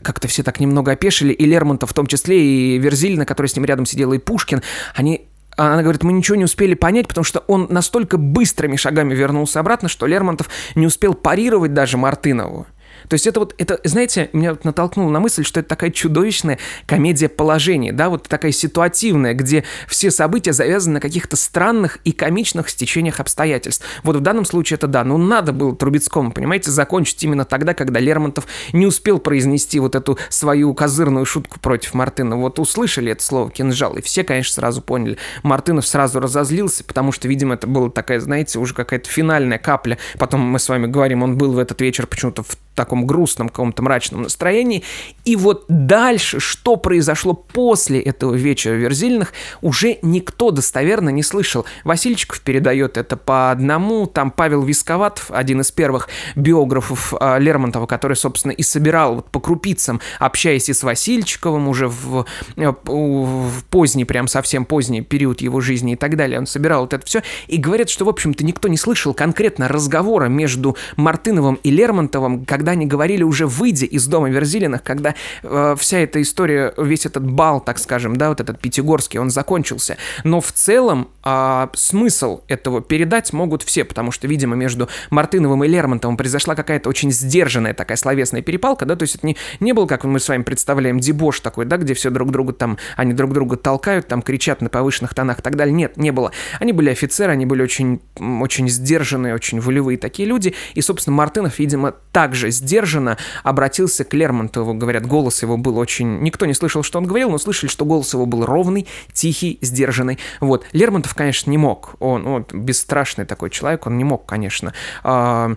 как-то все так немного опешили, и Лермонтов в том числе, и Верзильна, который с ним рядом сидел, и Пушкин, они она говорит, мы ничего не успели понять, потому что он настолько быстрыми шагами вернулся обратно, что Лермонтов не успел парировать даже Мартынову. То есть это вот, это, знаете, меня вот натолкнуло на мысль, что это такая чудовищная комедия положений, да, вот такая ситуативная, где все события завязаны на каких-то странных и комичных стечениях обстоятельств. Вот в данном случае это да, ну надо было Трубецкому, понимаете, закончить именно тогда, когда Лермонтов не успел произнести вот эту свою козырную шутку против Мартына. Вот услышали это слово «кинжал», и все, конечно, сразу поняли. Мартынов сразу разозлился, потому что, видимо, это была такая, знаете, уже какая-то финальная капля. Потом мы с вами говорим, он был в этот вечер почему-то в таком грустном, каком-то мрачном настроении. И вот дальше, что произошло после этого вечера Верзильных, уже никто достоверно не слышал. Васильчиков передает это по одному, там Павел Висковатов, один из первых биографов э, Лермонтова, который, собственно, и собирал вот по крупицам, общаясь и с Васильчиковым уже в, в поздний, прям совсем поздний период его жизни и так далее, он собирал вот это все, и говорят, что, в общем-то, никто не слышал конкретно разговора между Мартыновым и Лермонтовым, когда они говорили уже выйдя из дома Верзилиных, когда э, вся эта история, весь этот бал, так скажем, да, вот этот Пятигорский, он закончился. Но в целом э, смысл этого передать могут все, потому что, видимо, между Мартыновым и Лермонтовым произошла какая-то очень сдержанная такая словесная перепалка, да, то есть это не, не было, как мы с вами представляем, дебош такой, да, где все друг друга там, они друг друга толкают, там кричат на повышенных тонах и так далее. Нет, не было. Они были офицеры, они были очень, очень сдержанные, очень волевые такие люди, и, собственно, Мартынов, видимо, также сдержанно обратился к Лермонтову. Говорят, голос его был очень... Никто не слышал, что он говорил, но слышали, что голос его был ровный, тихий, сдержанный. Вот. Лермонтов, конечно, не мог. Он вот, бесстрашный такой человек, он не мог, конечно, а,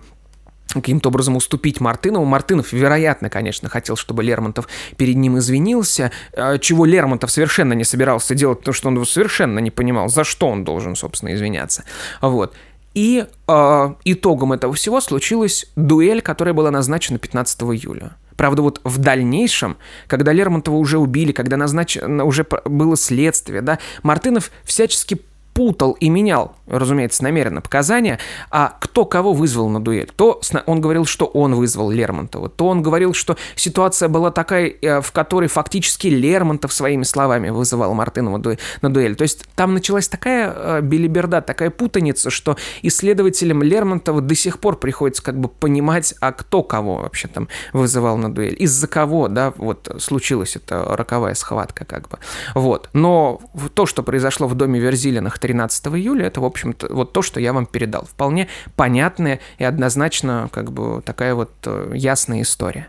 каким-то образом уступить Мартынову. Мартынов, вероятно, конечно, хотел, чтобы Лермонтов перед ним извинился, а, чего Лермонтов совершенно не собирался делать, потому что он совершенно не понимал, за что он должен, собственно, извиняться. Вот. И э, итогом этого всего случилась дуэль, которая была назначена 15 июля. Правда, вот в дальнейшем, когда Лермонтова уже убили, когда назначено уже было следствие, да, Мартынов всячески путал и менял, разумеется, намеренно показания, а кто кого вызвал на дуэль. То он говорил, что он вызвал Лермонтова, то он говорил, что ситуация была такая, э, в которой фактически Лермонтов своими словами вызывал Мартынова на дуэль. То есть там началась такая э, билиберда, такая путаница, что исследователям Лермонтова до сих пор приходится как бы понимать, а кто кого вообще там вызывал на дуэль, из-за кого, да, вот случилась эта роковая схватка как бы. Вот. Но то, что произошло в доме Верзилиных 13 июля, это, в общем-то, вот то, что я вам передал. Вполне понятная и однозначно как бы такая вот э, ясная история.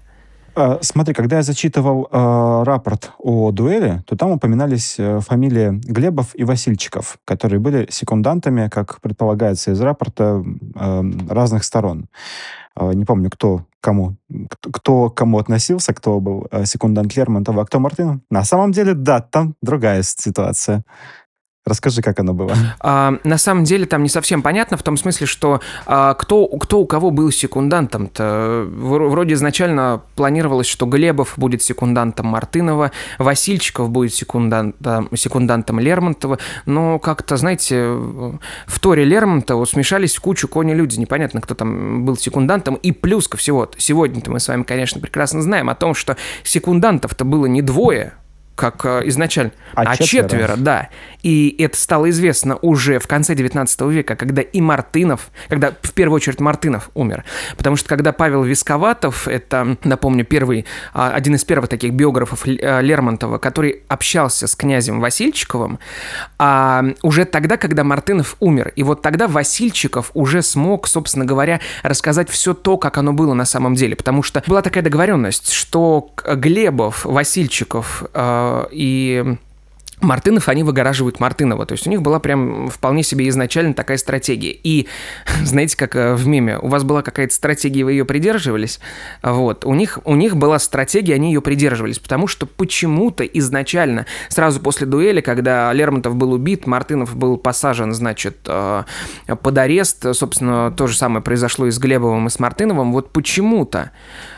А, смотри, когда я зачитывал э, рапорт о дуэли, то там упоминались э, фамилии Глебов и Васильчиков, которые были секундантами, как предполагается из рапорта, э, разных сторон. Э, не помню, кто кому, кто, кто кому относился, кто был секундант Лермонтова, а кто Мартынов. На самом деле, да, там другая ситуация. Расскажи, как оно было. А, на самом деле там не совсем понятно, в том смысле, что а, кто, кто у кого был секундантом-то. Вроде изначально планировалось, что Глебов будет секундантом Мартынова, Васильчиков будет секундантом, секундантом Лермонтова, но как-то, знаете, в Торе Лермонтова смешались в кучу кони-люди, непонятно, кто там был секундантом, и плюс ко всего, сегодня-то мы с вами, конечно, прекрасно знаем о том, что секундантов-то было не двое, как э, изначально, а, а четверо. четверо, да. И это стало известно уже в конце 19 века, когда и Мартынов, когда в первую очередь Мартынов умер. Потому что когда Павел Висковатов, это, напомню, первый, а, один из первых таких биографов э, Лермонтова, который общался с князем Васильчиковым, а уже тогда, когда Мартынов умер, и вот тогда Васильчиков уже смог, собственно говоря, рассказать все то, как оно было на самом деле, потому что была такая договоренность, что Глебов, Васильчиков, э, и Мартынов, они выгораживают Мартынова. То есть у них была прям вполне себе изначально такая стратегия. И знаете, как э, в меме, у вас была какая-то стратегия, вы ее придерживались? Вот. У них, у них была стратегия, они ее придерживались. Потому что почему-то изначально, сразу после дуэли, когда Лермонтов был убит, Мартынов был посажен, значит, э, под арест. Собственно, то же самое произошло и с Глебовым, и с Мартыновым. Вот почему-то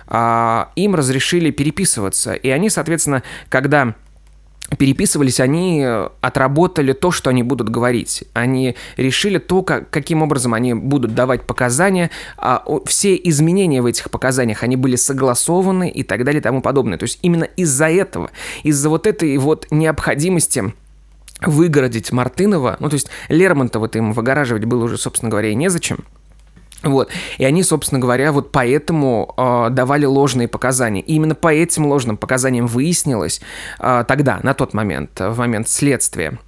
а, им разрешили переписываться. И они, соответственно, когда переписывались, они отработали то, что они будут говорить. Они решили то, как, каким образом они будут давать показания. А все изменения в этих показаниях, они были согласованы и так далее и тому подобное. То есть именно из-за этого, из-за вот этой вот необходимости выгородить Мартынова, ну то есть Лермонтова-то ему выгораживать было уже, собственно говоря, и незачем, вот. И они, собственно говоря, вот поэтому э, давали ложные показания. И именно по этим ложным показаниям выяснилось э, тогда, на тот момент, в момент следствия,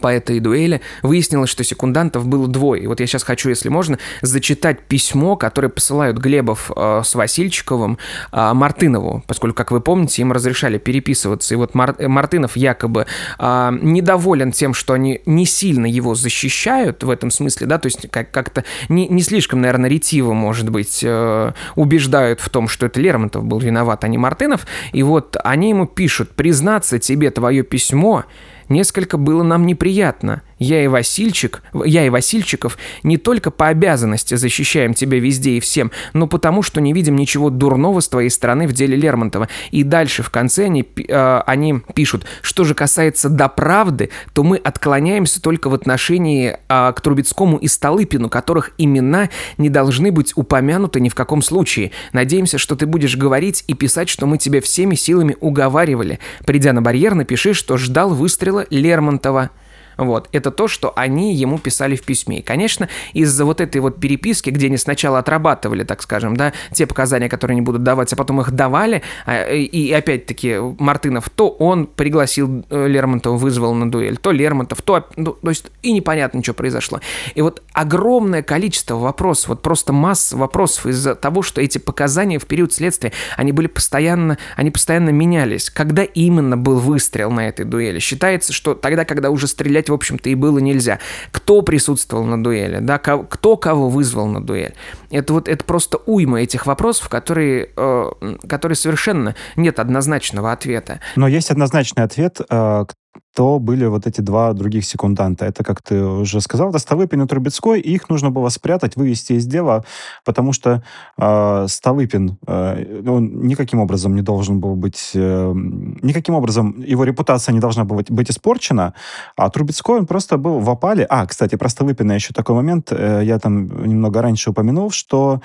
по этой дуэли выяснилось, что секундантов было двое. И вот я сейчас хочу, если можно, зачитать письмо, которое посылают Глебов э, с Васильчиковым э, Мартынову, поскольку, как вы помните, им разрешали переписываться. И вот Мар- Мартынов якобы э, недоволен тем, что они не сильно его защищают в этом смысле, да, то есть как- как-то не, не слишком, наверное, ретиво, может быть, э, убеждают в том, что это Лермонтов был виноват, а не Мартынов. И вот они ему пишут, признаться тебе твое письмо несколько было нам неприятно – я и Васильчик, я и Васильчиков не только по обязанности защищаем тебя везде и всем, но потому, что не видим ничего дурного с твоей стороны в деле Лермонтова. И дальше в конце они, э, они пишут, что же касается до правды, то мы отклоняемся только в отношении э, к Трубецкому и Столыпину, которых имена не должны быть упомянуты ни в каком случае. Надеемся, что ты будешь говорить и писать, что мы тебя всеми силами уговаривали. Придя на барьер, напиши, что ждал выстрела Лермонтова. Вот. Это то, что они ему писали в письме. И, конечно, из-за вот этой вот переписки, где они сначала отрабатывали, так скажем, да, те показания, которые они будут давать, а потом их давали, а, и опять-таки Мартынов, то он пригласил э, Лермонтова, вызвал на дуэль, то Лермонтов, то, ну, то есть и непонятно, что произошло. И вот огромное количество вопросов, вот просто масса вопросов из-за того, что эти показания в период следствия, они были постоянно, они постоянно менялись. Когда именно был выстрел на этой дуэли? Считается, что тогда, когда уже стрелять, в общем-то, и было нельзя. Кто присутствовал на дуэли? Да? Кто кого вызвал на дуэль? Это вот это просто уйма этих вопросов, которые, э, которые совершенно нет однозначного ответа. Но есть однозначный ответ, э, то были вот эти два других секунданта. Это, как ты уже сказал, это Столыпин и Трубецкой, и их нужно было спрятать, вывести из дела, потому что э, Столыпин, э, он никаким образом не должен был быть, э, никаким образом его репутация не должна была быть испорчена, а Трубецкой, он просто был в опале. А, кстати, про Столыпина еще такой момент, э, я там немного раньше упомянул, что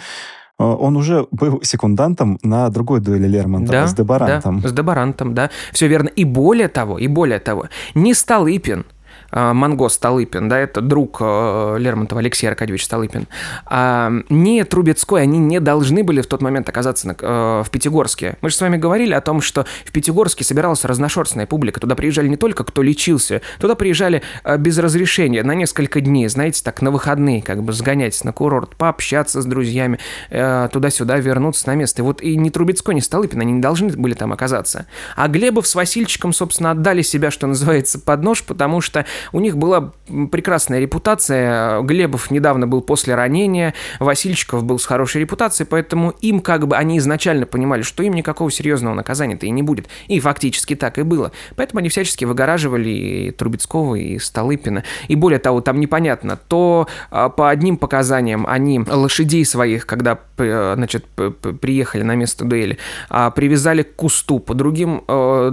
он уже был секундантом на другой дуэли Лермонтова да, с Дебарантом. Да, с Дебарантом, да. Все верно. И более того, и более того, не Столыпин Манго Столыпин, да, это друг э, Лермонтова Алексей Аркадьевич Столыпин, а, не Трубецкой, они не должны были в тот момент оказаться на, э, в Пятигорске. Мы же с вами говорили о том, что в Пятигорске собиралась разношерстная публика. Туда приезжали не только кто лечился, туда приезжали э, без разрешения на несколько дней, знаете, так, на выходные, как бы сгонять на курорт, пообщаться с друзьями, туда-сюда вернуться на место. И вот и ни Трубецкой, ни Столыпин, они не должны были там оказаться. А Глебов с Васильчиком, собственно, отдали себя, что называется, под нож, потому что у них была прекрасная репутация. Глебов недавно был после ранения, Васильчиков был с хорошей репутацией, поэтому им как бы они изначально понимали, что им никакого серьезного наказания-то и не будет. И фактически так и было. Поэтому они всячески выгораживали и Трубецкого, и Столыпина. И более того, там непонятно, то а, по одним показаниям они лошадей своих, когда значит, приехали на место дуэли, а, привязали к кусту. По другим, э,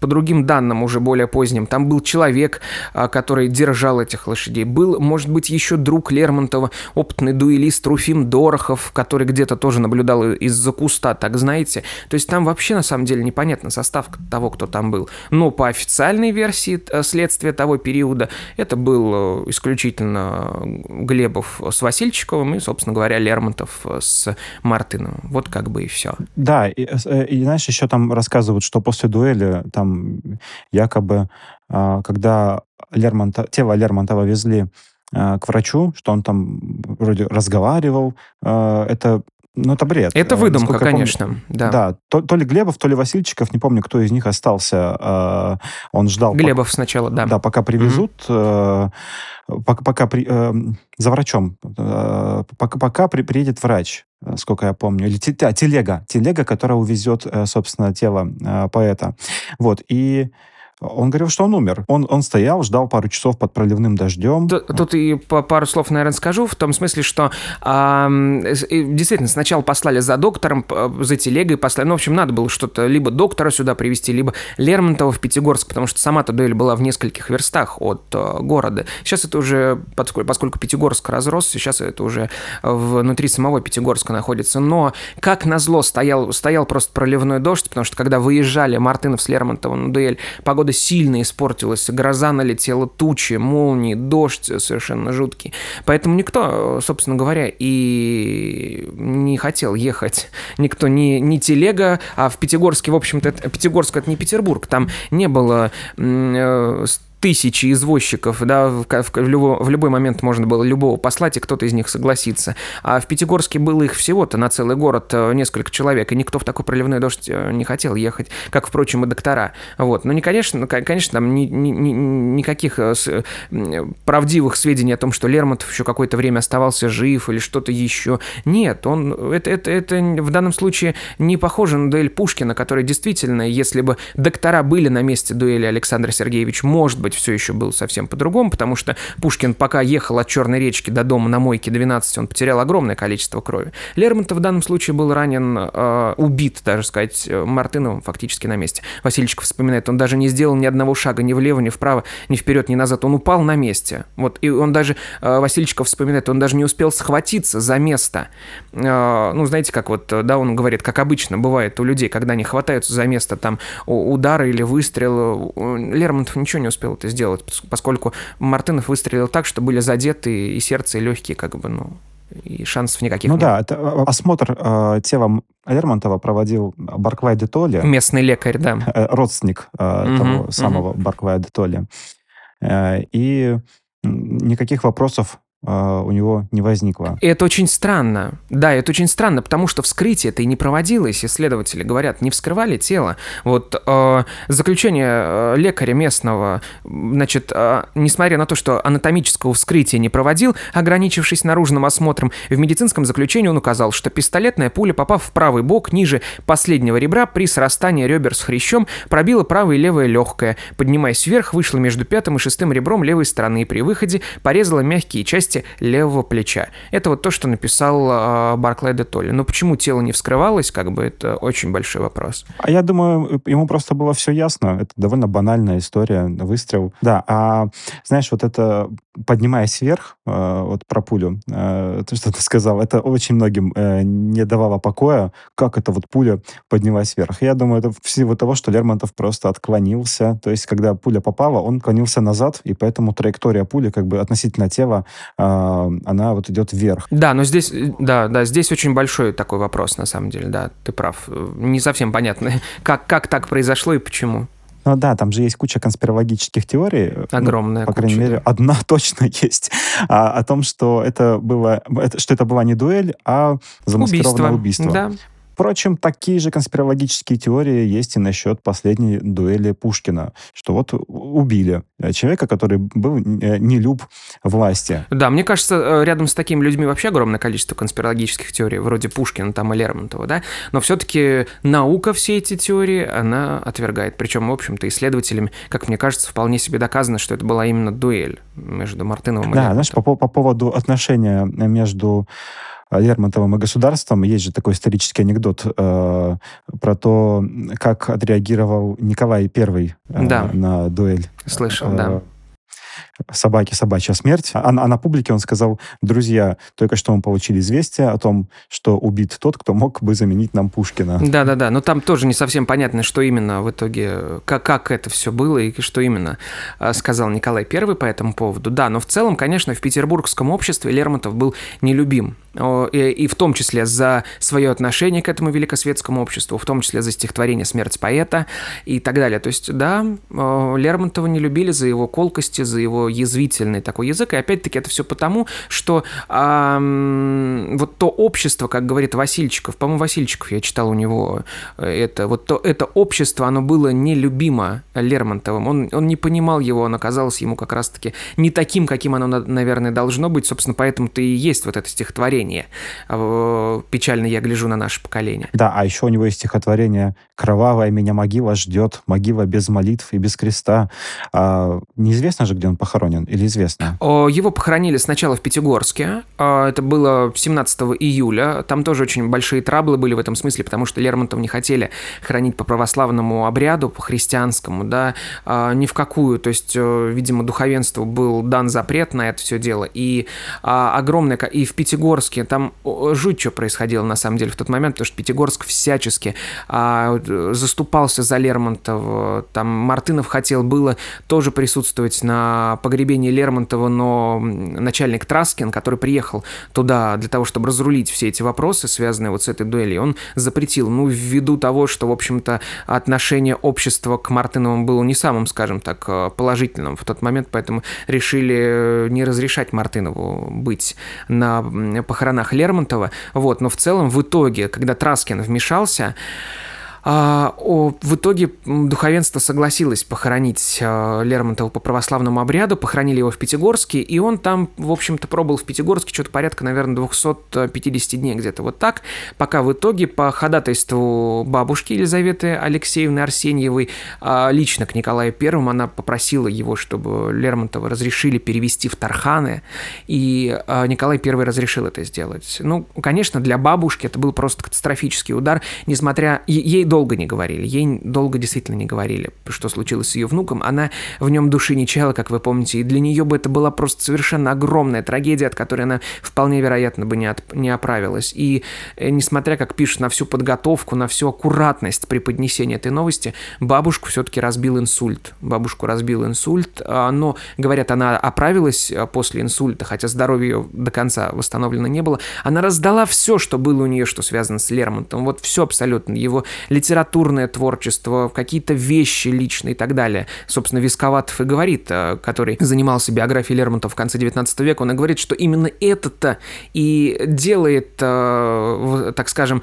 по другим данным, уже более поздним, там был человек, который держал этих лошадей. Был, может быть, еще друг Лермонтова, опытный дуэлист Руфим Дорохов, который где-то тоже наблюдал из-за куста, так знаете. То есть там вообще на самом деле непонятно состав того, кто там был. Но по официальной версии э, следствия того периода это был э, исключительно Глебов с Васильчиковым и, собственно говоря, Лермонтов с Мартыновым. Вот как бы и все. Да, и, э, и знаешь, еще там рассказывают, что после дуэли там якобы а, когда Лермонтов, тело Лермонтова везли а, к врачу, что он там вроде разговаривал, а, это ну, это бред. Это выдумка, конечно. Помню, да, да то, то ли Глебов, то ли Васильчиков, не помню, кто из них остался. Он ждал... Глебов пока, сначала, да. Да, пока привезут, mm-hmm. пока, пока при, за врачом, пока, пока при, приедет врач, сколько я помню, или а, телега, телега, которая увезет, собственно, тело поэта. Вот, и он говорил, что он умер. Он, он стоял, ждал пару часов под проливным дождем. Тут, тут и пару слов, наверное, скажу, в том смысле, что э, действительно сначала послали за доктором, за телегой послали. Ну, в общем, надо было что-то, либо доктора сюда привезти, либо Лермонтова в Пятигорск, потому что сама-то дуэль была в нескольких верстах от э, города. Сейчас это уже, поскольку, поскольку Пятигорск разросся, сейчас это уже внутри самого Пятигорска находится. Но, как назло, стоял, стоял просто проливной дождь, потому что когда выезжали Мартынов с Лермонтовым на дуэль, погода сильно испортилась, гроза налетела, тучи, молнии, дождь совершенно жуткий. Поэтому никто, собственно говоря, и не хотел ехать. Никто, не, не телега, а в Пятигорске, в общем-то, Пятигорск это не Петербург, там не было э, тысячи извозчиков, да, в, в, в, любой, в любой момент можно было любого послать, и кто-то из них согласится. А в Пятигорске было их всего-то на целый город э, несколько человек, и никто в такой проливной дождь э, не хотел ехать, как, впрочем, и доктора. Вот. Но, не, конечно, конечно там ни, ни, ни, никаких э, правдивых сведений о том, что Лермонтов еще какое-то время оставался жив или что-то еще. Нет, он, это, это, это в данном случае не похоже на дуэль Пушкина, который действительно, если бы доктора были на месте дуэли Александра Сергеевича, может быть, все еще был совсем по-другому, потому что Пушкин пока ехал от Черной речки до дома на мойке 12, он потерял огромное количество крови. Лермонтов в данном случае был ранен, э, убит, даже сказать, э, Мартыновым фактически на месте. Васильчиков вспоминает, он даже не сделал ни одного шага ни влево, ни вправо, ни вперед, ни назад. Он упал на месте. Вот, и он даже, э, Васильчиков вспоминает, он даже не успел схватиться за место. Э, ну, знаете, как вот, да, он говорит, как обычно бывает у людей, когда они хватаются за место там удара или выстрела, Лермонтов ничего не успел это сделать, поскольку Мартынов выстрелил так, что были задеты и сердце, и легкие, как бы, ну, и шансов никаких Ну нет. да, это э, осмотр э, тела Лермонтова проводил Барклай де Толли, Местный лекарь, да. э, родственник э, Мгм, того мгм. самого Барклая де Толли. Э, и никаких вопросов у него не возникло. Это очень странно. Да, это очень странно, потому что вскрытие это и не проводилось. Исследователи говорят, не вскрывали тело. Вот э, заключение э, лекаря местного, значит, э, несмотря на то, что анатомического вскрытия не проводил, ограничившись наружным осмотром, в медицинском заключении он указал, что пистолетная пуля, попав в правый бок ниже последнего ребра, при срастании ребер с хрящом, пробила правое и левое легкое. Поднимаясь вверх, вышла между пятым и шестым ребром левой стороны и при выходе порезала мягкие части левого плеча. Это вот то, что написал э, Барклай де Толли. Но почему тело не вскрывалось, как бы это очень большой вопрос. А я думаю, ему просто было все ясно. Это довольно банальная история, выстрел. Да, а знаешь, вот это поднимаясь вверх, э, вот про пулю, э, то, что ты сказал, это очень многим э, не давало покоя, как это вот пуля поднялась вверх. Я думаю, это в силу того, что Лермонтов просто отклонился. То есть, когда пуля попала, он клонился назад, и поэтому траектория пули как бы относительно тела, она вот идет вверх. Да, но здесь, э, да, да, здесь очень большой такой вопрос, на самом деле, да, ты прав. Не совсем понятно, как, как так произошло и почему. Ну да, там же есть куча конспирологических теорий. ну, Огромная по крайней куча, мере, да. одна точно есть. А, о том, что это было, это, что это была не дуэль, а замаскированное убийство. Да. Впрочем, такие же конспирологические теории есть и насчет последней дуэли Пушкина, что вот убили э, человека, который был э, не люб власти. Да, мне кажется, э, рядом с такими людьми вообще огромное количество конспирологических теорий, вроде Пушкина там и Лермонтова, да, но все-таки наука все эти теории, она отвергает. Причем, в общем-то, исследователями, как мне кажется, вполне себе доказано, что это была именно дуэль между Мартыновым и Да, знаешь, Лермонтовым. по, по- по поводу отношения между Лермонтовым и государством, есть же такой исторический анекдот э, про то, как отреагировал Николай I э, Да. на дуэль. Слышал, Э, да. Собаки, собачья смерть. А, а на публике он сказал, друзья, только что мы получили известие о том, что убит тот, кто мог бы заменить нам Пушкина. Да-да-да, но там тоже не совсем понятно, что именно в итоге, как, как это все было и что именно а, сказал Николай I по этому поводу. Да, но в целом, конечно, в петербургском обществе Лермонтов был нелюбим. И, и в том числе за свое отношение к этому великосветскому обществу, в том числе за стихотворение «Смерть поэта» и так далее. То есть, да, Лермонтова не любили за его колкости, за его язвительный такой язык. И опять-таки это все потому, что а, м, вот то общество, как говорит Васильчиков, по-моему, Васильчиков, я читал у него э, это, вот то, это общество, оно было нелюбимо Лермонтовым. Он, он не понимал его, оно казалось ему как раз-таки не таким, каким оно, на- наверное, должно быть. Собственно, поэтому-то и есть вот это стихотворение. Э, Печально я гляжу на наше поколение. Да, а еще у него есть стихотворение «Кровавая меня могила ждет, могила без молитв и без креста». А, неизвестно же, где он похоронен, или известно? Его похоронили сначала в Пятигорске. А, Это было 17 июля. Там тоже очень большие траблы были в этом смысле, потому что Лермонтов не хотели хранить по православному обряду, по христианскому, да, а, ни в какую. То есть, э, видимо, духовенству был дан запрет на это все дело. И а, огромное... И в Пятигорске там жуть что происходило на самом деле в тот момент, потому что Пятигорск всячески заступался за Лермонтова. Там Мартынов хотел было тоже присутствовать на погребении Лермонтова, но начальник Траскин, который приехал туда для того, чтобы разрулить все эти вопросы, связанные вот с этой дуэлью, он запретил, ну, ввиду того, что, в общем-то, отношение общества к Мартыновым было не самым, скажем так, э, положительным в тот момент, поэтому решили э, не разрешать Мартынову быть на похоронах Лермонтова. Вот, но в целом, в итоге, когда Траскин вмешался, а, в итоге духовенство согласилось похоронить а, Лермонтова по православному обряду, похоронили его в Пятигорске, и он там, в общем-то, пробыл в Пятигорске что-то порядка, наверное, 250 дней где-то вот так, пока в итоге по ходатайству бабушки Елизаветы Алексеевны Арсеньевой а, лично к Николаю Первому она попросила его, чтобы Лермонтова разрешили перевести в Тарханы, и Николай Первый разрешил это сделать. Ну, конечно, для бабушки это был просто катастрофический удар, несмотря... Ей долго не говорили. Ей долго действительно не говорили, что случилось с ее внуком. Она в нем души не чаяла, как вы помните, и для нее бы это была просто совершенно огромная трагедия, от которой она вполне вероятно бы не, от, не оправилась. И э, несмотря, как пишут, на всю подготовку, на всю аккуратность при поднесении этой новости, бабушку все-таки разбил инсульт. Бабушку разбил инсульт, а, но, говорят, она оправилась а, после инсульта, хотя здоровье ее до конца восстановлено не было. Она раздала все, что было у нее, что связано с Лермонтом. Вот все абсолютно. Его литературное творчество, какие-то вещи личные и так далее. Собственно, Висковатов и говорит, а, который занимался биографией Лермонтова в конце 19 века, он и говорит, что именно это-то и делает, так скажем,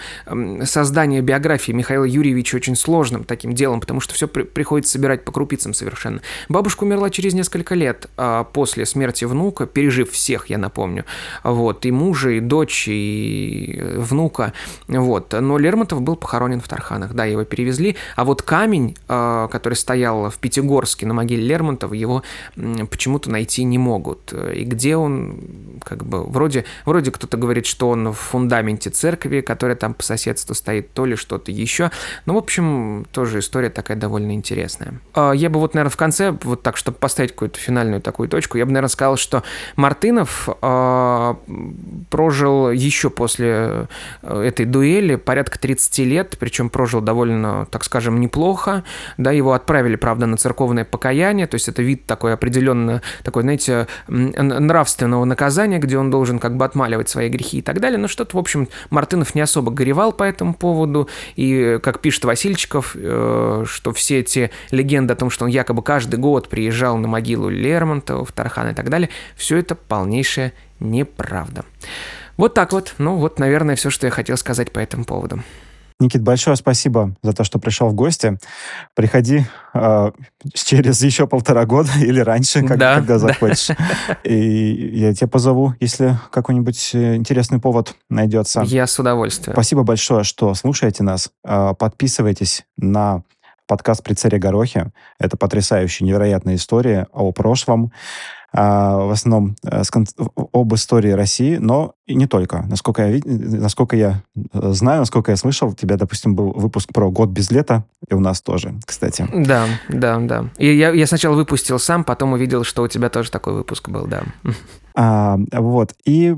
создание биографии Михаила Юрьевича очень сложным таким делом, потому что все при приходится собирать по крупицам совершенно. Бабушка умерла через несколько лет а, после смерти внука, пережив всех, я напомню, вот, и мужа, и дочь, и внука, вот. Но Лермонтов был похоронен в Тарханах, да, его перевезли, а вот камень, а, который стоял в Пятигорске на могиле Лермонтова, его почему-то найти не могут. И где он, как бы, вроде, вроде кто-то говорит, что он в фундаменте церкви, которая там по соседству стоит, то ли что-то еще. Ну, в общем, тоже история такая довольно интересная. А, я бы вот, наверное, в конце, вот так, чтобы поставить какую-то финальную такую точку, я бы, наверное, сказал, что Мартынов э, прожил еще после э, этой дуэли порядка 30 лет, причем прожил довольно, так скажем, неплохо. Да, его отправили, правда, на церковное покаяние, то есть это вид такой определенно, такой, знаете, нравственного наказания, где он должен как бы отмаливать свои грехи и так далее. Но что-то, в общем, Мартынов не особо горевал по этому поводу. И, как пишет Васильчиков, э, что все эти легенды о том, что он якобы каждый год приезжал на могилу Лермонтова, Тархана и так далее, все это полнейшая неправда. Вот так вот. Ну вот, наверное, все, что я хотел сказать по этому поводу. Никит, большое спасибо за то, что пришел в гости. Приходи э, через еще полтора года или раньше, как, да, когда захочешь. Да. И я тебя позову, если какой-нибудь э, интересный повод найдется. Я с удовольствием. Спасибо большое, что слушаете нас. Э, подписывайтесь на подкаст «При царе Горохе». Это потрясающая, невероятная история о прошлом, а, в основном э, об истории России, но и не только. Насколько я, насколько я э, знаю, насколько я слышал, у тебя, допустим, был выпуск про год без лета, и у нас тоже, кстати. Да, да, да. И я, я сначала выпустил сам, потом увидел, что у тебя тоже такой выпуск был, да. А, вот. И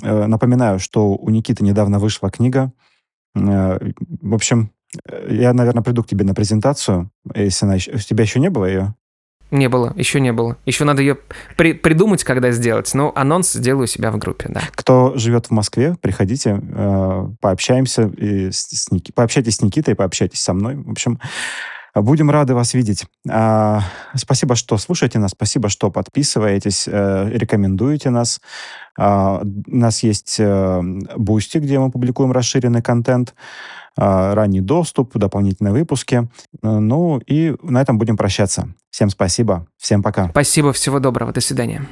э, напоминаю, что у Никиты недавно вышла книга. Э, в общем, я, наверное, приду к тебе на презентацию, если она еще... У тебя еще не было ее? Не было, еще не было. Еще надо ее при придумать, когда сделать. Но анонс сделаю у себя в группе, да. Кто живет в Москве, приходите, э, пообщаемся. И с, с Ники... Пообщайтесь с Никитой, пообщайтесь со мной. В общем, будем рады вас видеть. А, спасибо, что слушаете нас, спасибо, что подписываетесь, э, рекомендуете нас. А, у нас есть э, Boosty, где мы публикуем расширенный контент. А, ранний доступ, дополнительные выпуски. Э, ну и на этом будем прощаться. Всем спасибо, всем пока. Спасибо, всего доброго, до свидания.